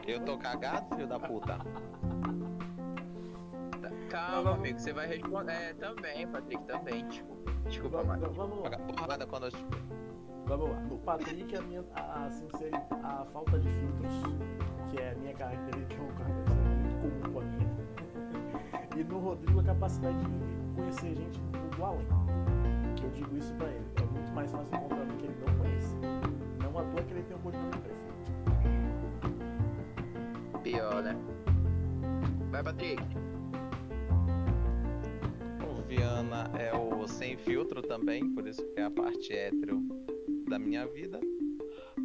Eu tô cagado, filho da puta. Calma, vamos- amigo, você vai responder. É, também, Patrick, também. Desculpa, desculpa Vamos, mais. vamos lá. Porrada quando eu... Vamos lá. No Patrick, a, minha, a, sinceridade, a falta de filtros, que é a minha característica, é uma característica muito comum com a minha. E no Rodrigo, a capacidade de conhecer gente do além. Que eu digo isso pra ele. É muito mais fácil encontrar alguém que ele não conhece. Não à toa que ele tem um portfólio perfeito. Pior, né? Vai, Patrick. O Viana é o sem filtro também, por isso que é a parte hétero da minha vida.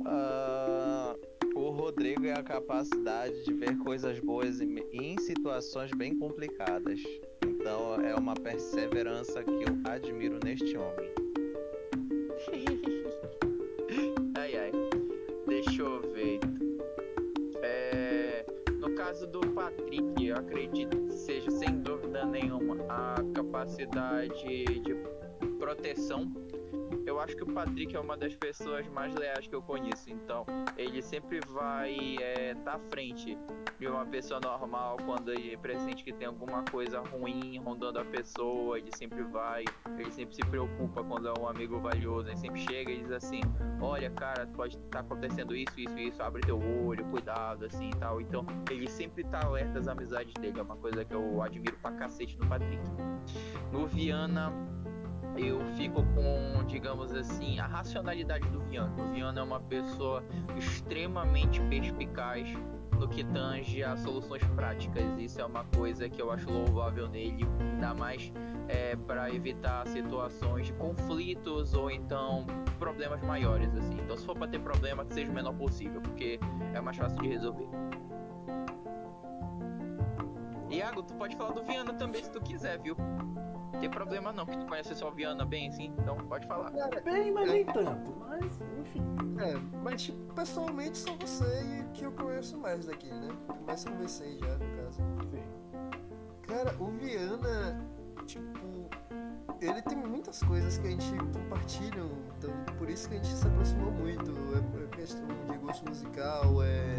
O Rodrigo é a capacidade de ver coisas boas em, em situações bem complicadas. Então é uma perseverança que eu admiro neste homem. Ai, ai. Deixa eu ver. É, no caso do Patrick, eu acredito que seja sem dúvida nenhuma a capacidade de proteção. Eu acho que o Patrick é uma das pessoas mais leais que eu conheço, então ele sempre vai estar à frente de uma pessoa normal quando ele presente que tem alguma coisa ruim rondando a pessoa, ele sempre vai, ele sempre se preocupa quando é um amigo valioso, ele sempre chega e diz assim, olha cara, pode estar acontecendo isso, isso, isso, abre teu olho, cuidado, assim e tal. Então, ele sempre tá alerta às amizades dele, é uma coisa que eu admiro pra cacete no Patrick. No Viana, eu fico com, digamos assim, a racionalidade do Viana. O Viana é uma pessoa extremamente perspicaz no que tange a soluções práticas. Isso é uma coisa que eu acho louvável nele, ainda mais é, para evitar situações de conflitos ou então problemas maiores, assim. Então, se for para ter problema, que seja o menor possível, porque é mais fácil de resolver. Iago, tu pode falar do Viana também se tu quiser, viu? Não tem problema não, que tu conhece só o Viana bem, assim, então pode falar. Cara, Bem, mas nem tanto. Mas, enfim. é, mas tipo, pessoalmente só você e que eu conheço mais daqui, né? Que mais conversei já, no caso. Sim. Cara, o Viana, tipo, ele tem muitas coisas que a gente compartilha, então por isso que a gente se aproximou muito. É, é questão de gosto musical, é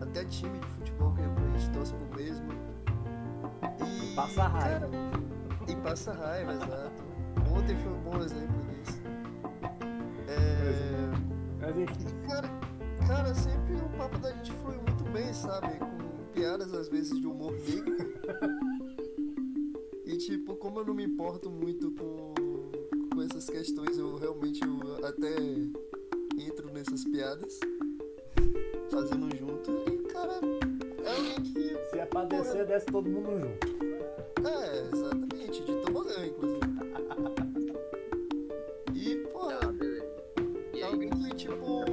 até time de futebol que a gente torce pro mesmo. E, Passa raiva. cara, e passa raiva, exato. Ontem foi um bom exemplo disso. É, cara, cara, sempre o papo da gente flui muito bem, sabe? Com piadas às vezes de humor negro. E tipo, como eu não me importo muito com, com essas questões, eu realmente eu até entro nessas piadas, fazendo junto. E cara, é alguém que. se é pra descer, desce todo mundo junto. É, exatamente, de tobogã, inclusive. E, pô, beleza. Aí, alguém que, tipo,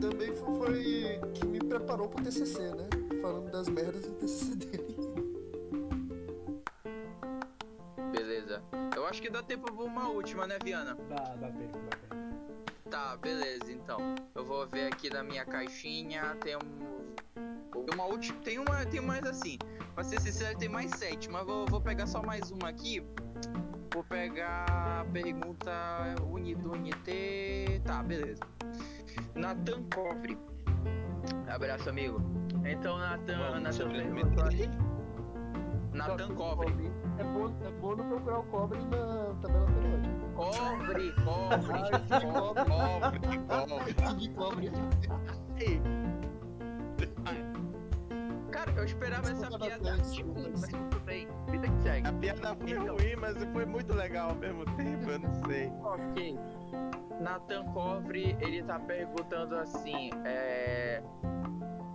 também foi, foi que me preparou pro TCC, né? Falando das merdas do TCC dele. beleza. Eu acho que dá tempo pra uma última, né, Viana? Dá, dá tempo, dá tempo. Tá, beleza, então. Eu vou ver aqui na minha caixinha, tem um. Uma última. Tem uma. Tem mais assim. Pra ser sincero, tem mais sete, mas vou, vou pegar só mais uma aqui. Vou pegar a pergunta uni, do UNT. Tá, beleza. Natan Cofre. Abraço, amigo. Então, Natan, Natan perguntou aqui. Natan Cofre. É bom, é bom não procurar o cobre na tabela periódica. Cobre, cobre, cobre, cobre, cobre. cobre. Eu esperava essa piada tipo, mas tudo bem. Vida que segue. A piada foi Então. ruim, mas foi muito legal ao mesmo tempo, eu não sei. Ok. Nathan Covre, ele tá perguntando assim, é...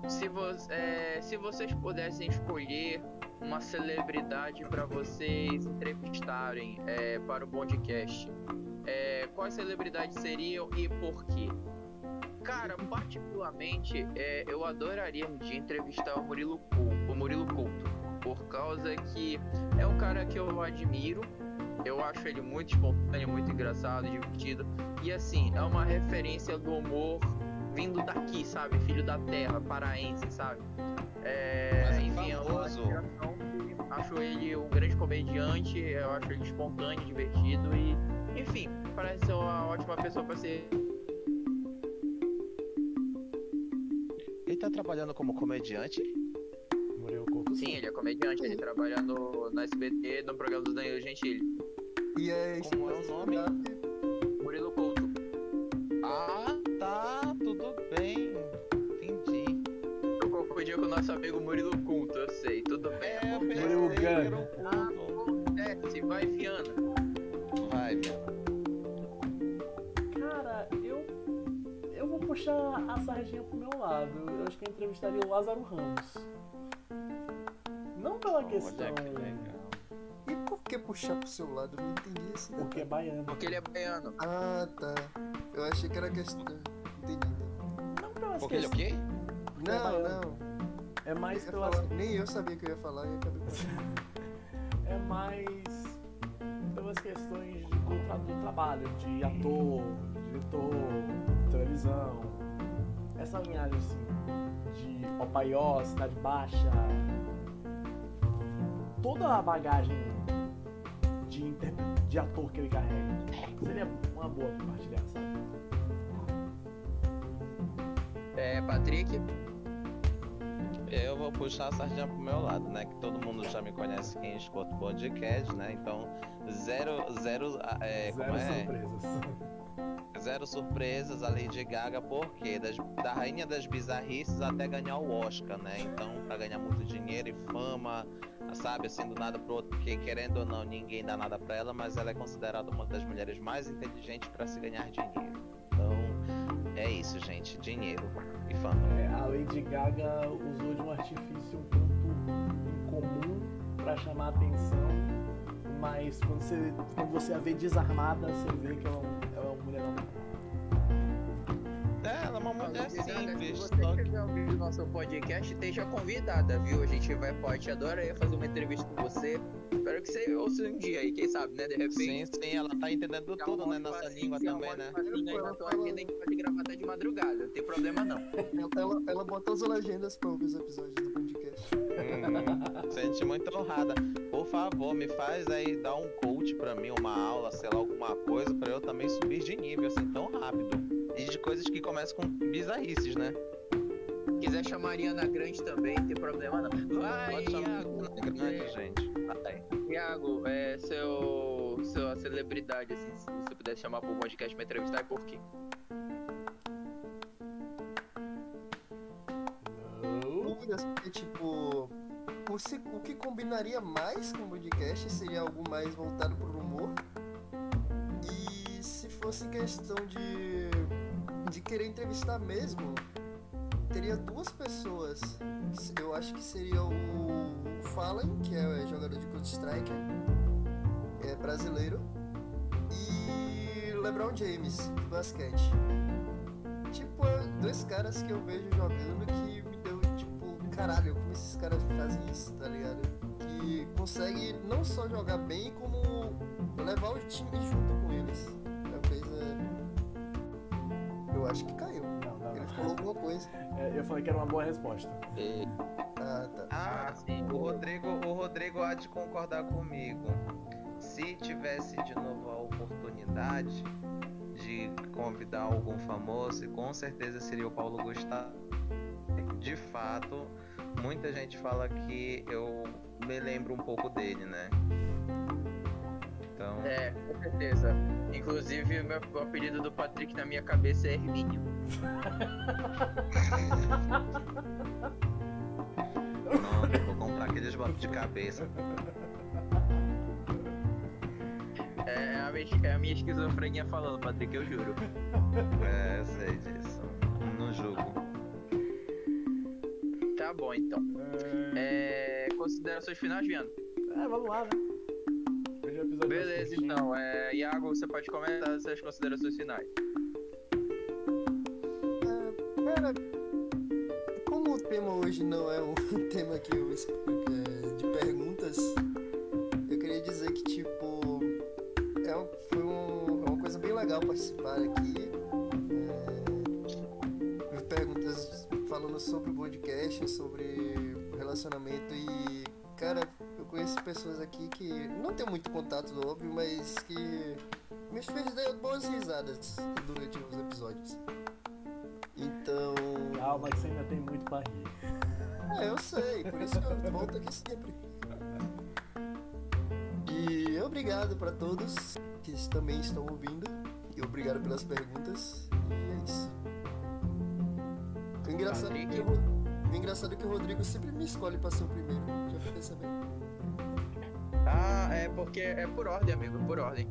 Se, vo é, se vocês pudessem escolher uma celebridade para vocês entrevistarem é, para o podcast, é, quais celebridades seriam e por quê? Cara, particularmente, é, eu adoraria um dia entrevistar o Murilo, Cou- o Murilo Couto, por causa que é um cara que eu admiro, eu acho ele muito espontâneo, muito engraçado, divertido. E assim, é uma referência do humor vindo daqui, sabe? Filho da terra, paraense, sabe? É, Mas é enfim, é uma famoso. acho ele um grande comediante, eu acho ele espontâneo, divertido e, enfim, parece ser uma ótima pessoa para ser. Tá trabalhando como comediante? Murilo Couto. Sim, ele é comediante, ele trabalha no, no SBT, no programa do Danilo Gentili. E é Como é o nome? Eu acho que eu entrevistaria o Lázaro Ramos. Não pela questão. Olha que legal. E por que puxar pro seu lado? Eu não entendi esse Porque é baiano. Porque ele é baiano. Ah, tá. Eu achei que era questão. Entendi. Não pelas Porque ele é o questões. quê? Não, baiano. não. É mais Eu ia pelas. falar- Nem eu sabia que eu ia falar e acabei. É mais pelas questões de, do, tra- do trabalho, de ator, diretor, televisão. Essa linhagem assim, de Opaió, Cidade Baixa. Toda a bagagem de, inter- de ator que ele carrega. Seria uma boa compartilhar, sabe? É, Patrick. Eu vou puxar a sardinha pro meu lado, né? Que todo mundo já me conhece quem escuta o podcast, né? Então, zero, zero, é, Zero como é? surpresas. Zero surpresas a Lady Gaga, porque das, da rainha das bizarrices até ganhar o Oscar, né? Então, pra ganhar muito dinheiro e fama, sabe, assim, do nada pro outro, porque querendo ou não, ninguém dá nada pra ela, mas ela é considerada uma das mulheres mais inteligentes pra se ganhar dinheiro. Então, é isso, gente, dinheiro e fama. É, a Lady Gaga usou de um artifício um tanto incomum pra chamar atenção, mas quando você, quando você a vê desarmada, você vê que ela é, um- mulher normal. É, ela é uma mulher Se simples, você que quiser ouvir o nosso podcast, esteja convidada, viu? A gente vai, pode, adoraria fazer uma entrevista com você. Espero que você ouça um dia aí, quem sabe, né? De repente. Sim, sim, ela tá entendendo é tudo, né? Nossa língua também, né? língua, na tua agenda a gente pode gravar até de madrugada, não tem problema não. Ela, ela bota as legendas pra ouvir os episódios do Uhum. Sente muito honrada. Por favor, me faz aí dar um coach pra mim, uma aula, sei lá, alguma coisa, pra eu também subir de nível assim tão rápido. E de coisas que começam com bizarrices, né? Se quiser chamar a Ariana Grande também, não tem problema não. Vai, Pode chamar Iago. na grande, É, gente. Vai. Iago, é seu, sua celebridade, assim, se você pudesse chamar pro podcast pra entrevistar, e por quê? Porque, tipo, o, se- o que combinaria mais com o podcast seria algo mais voltado pro humor. E se fosse questão de, de querer entrevistar mesmo, teria duas pessoas. Eu acho que seria o, o Fallen, que é jogador de Counter-Strike, é brasileiro, e LeBron James, de basquete. Tipo, é dois caras que eu vejo jogando que caralho, como esses caras fazem isso, tá ligado? Que consegue não só jogar bem, como levar o time junto com eles. É coisa. Eu acho que caiu. Não, não, Ele não. falou alguma coisa. É, Eu falei que era uma boa resposta. Ah, tá. Ah, sim. o Rodrigo, o Rodrigo há de concordar comigo. Se tivesse de novo a oportunidade de convidar algum famoso, com certeza seria o Paulo Gustavo. De fato, muita gente fala que eu me lembro um pouco dele, né? Então, É, com certeza. Inclusive, o meu o apelido do Patrick na minha cabeça é Hermínio. não, vou comprar aqueles botes de cabeça. É a minha, é a minha esquizofrenia falando, Patrick, eu juro. É, eu sei disso. No jogo. Tá bom, então. É, considerações finais, Viano? É, vamos lá, né? Hoje é o episódio mais Beleza, então. É, Iago, você pode comentar suas considerações finais. Ah, cara, como o tema hoje não é um tema que eu explico é, de perguntas, eu queria dizer que, tipo, é, um- foi um- é uma coisa bem legal participar aqui. Sobre o podcast, sobre relacionamento e, cara, eu conheço pessoas aqui que não tem muito contato, óbvio, mas que me fez dar boas risadas durante os episódios. Então. Calma que você ainda tem muito pra rir. É, eu sei, por isso que eu volto aqui sempre. E obrigado pra todos que também estão ouvindo. E obrigado pelas perguntas. E é isso. O engraçado, é que o, o engraçado é que o Rodrigo sempre me escolhe pra ser o primeiro. Já sabendo. Ah, é porque é por ordem, amigo, por ordem.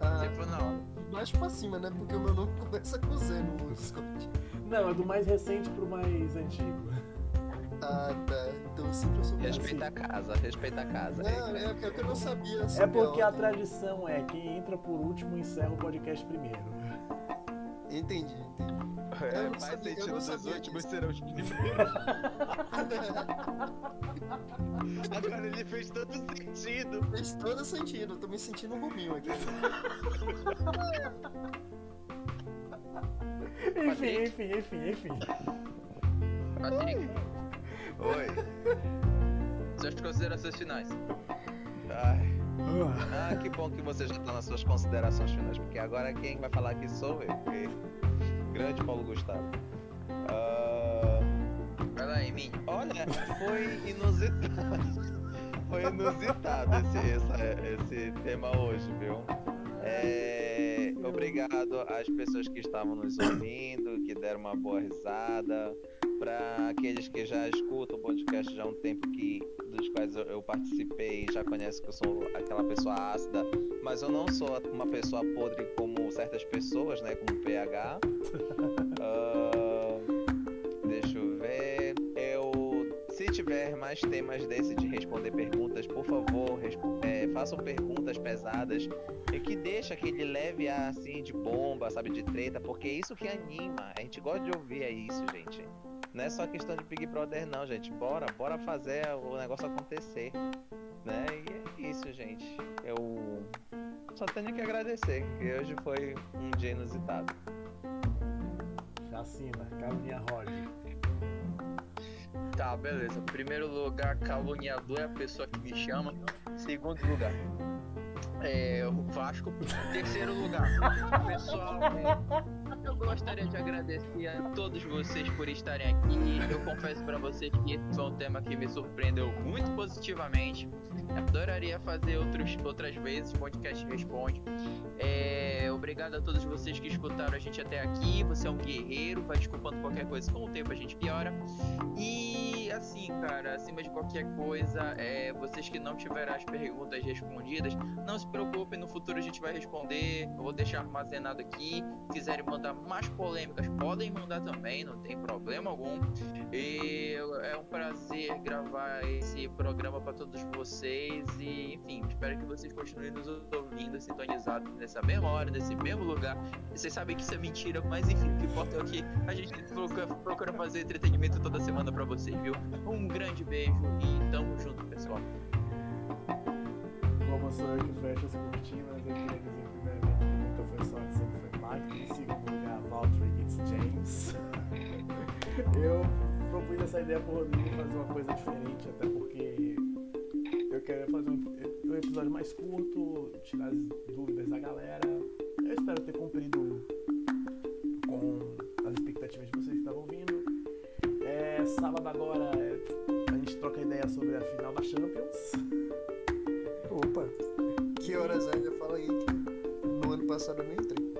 Ah, Tipo, não. de baixo pra cima, né? Porque o meu nome começa com Z no Discord. Não, é do mais recente pro mais antigo. Ah, tá. Então sempre eu sou o primeiro. Respeita a casa, respeita a casa. Não, é porque eu não sabia. É porque a ordem. tradição é quem entra por último encerra o podcast primeiro. Entendi, entendi. É, faz sabia- sentido os últimos serão os primeiros. Agora ele fez todo sentido. Fez todo sentido, eu tô me sentindo um Rubinho aqui. Enfim, enfim, enfim, enfim. Patrick, Oi. suas considerações finais. Ai. Ah, que bom que você já tá nas suas considerações finais, porque agora quem vai falar aqui sou eu. porque- Grande Paulo Gustavo. Ah, Vai lá, olha, foi inusitado. Foi inusitado esse, essa- esse tema hoje, viu? É, obrigado às pessoas que estavam nos ouvindo, que deram uma boa risada. Para aqueles que já escutam o podcast já há um tempo que quais eu, participei, já conhecem que eu sou aquela pessoa ácida, mas eu não sou uma pessoa podre como certas pessoas, né, como PH. Ah, deixa eu ver. Eu, se tiver mais temas desse de responder perguntas, por favor, é, façam perguntas pesadas e que deixa aquele leve assim de bomba, sabe, de treta, porque é isso que anima. A gente gosta de ouvir é isso, gente. Não é só questão de Big Brother, não, gente. Bora, bora fazer o negócio acontecer, né? E é isso, gente. Eu só tenho que agradecer, que hoje foi um dia inusitado. Chacina, Carolina Roger. Tá, beleza. Primeiro lugar, caluniador é a pessoa que me chama. Segundo lugar, é o Vasco. Terceiro lugar, pessoal. é, eu gostaria de agradecer a todos vocês por estarem aqui. Eu confesso pra vocês que esse foi um tema que me surpreendeu muito positivamente. Adoraria fazer outros, outras vezes, podcast responde. É, obrigado a todos vocês que escutaram a gente até aqui. Você é um guerreiro, vai desculpando qualquer coisa, com o tempo a gente piora. E assim, cara, acima de qualquer coisa, é, vocês que não tiveram as perguntas respondidas, não se preocupem, no futuro a gente vai responder. Eu vou deixar armazenado aqui. Se quiserem mandar mais polêmicas, podem mandar também, não tem problema algum. E é um prazer gravar esse programa para todos vocês. E enfim, espero que vocês continuem nos ouvindo, sintonizados nessa mesma hora, nesse mesmo lugar. Vocês sabem que isso é mentira, mas enfim, o que importa é que a gente procura, procura fazer entretenimento toda semana para vocês, viu? Um grande beijo e tamo junto, pessoal. Como sou eu que eu queria dizer primeiramente que nunca foi só Mike. Em segundo lugar, Valtteri It's James. eu propus essa ideia pro Rodrigo fazer uma coisa diferente, até porque eu quero fazer um, episódio mais curto, tirar as dúvidas da galera. Eu espero ter cumprido com as expectativas de vocês que estavam ouvindo. É, sábado agora é, a gente troca ideia sobre a final da Champions. Opa, que horas ainda fala aí que no ano passado eu nem entrei.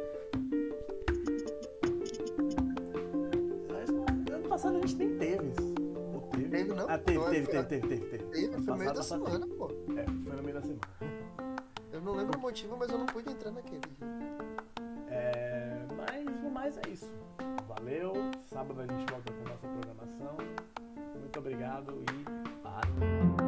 Passado a gente nem teve. Ou teve? Teve, não? Ah, teve, Não, teve, teve, teve, teve, teve. Teve, foi no meio da semana, pô. É, foi no meio da semana. Eu não lembro o motivo, mas eu não pude entrar naquele. É, mas no mais é isso. Valeu. Sábado a gente volta com nossa programação. Muito obrigado e. Até.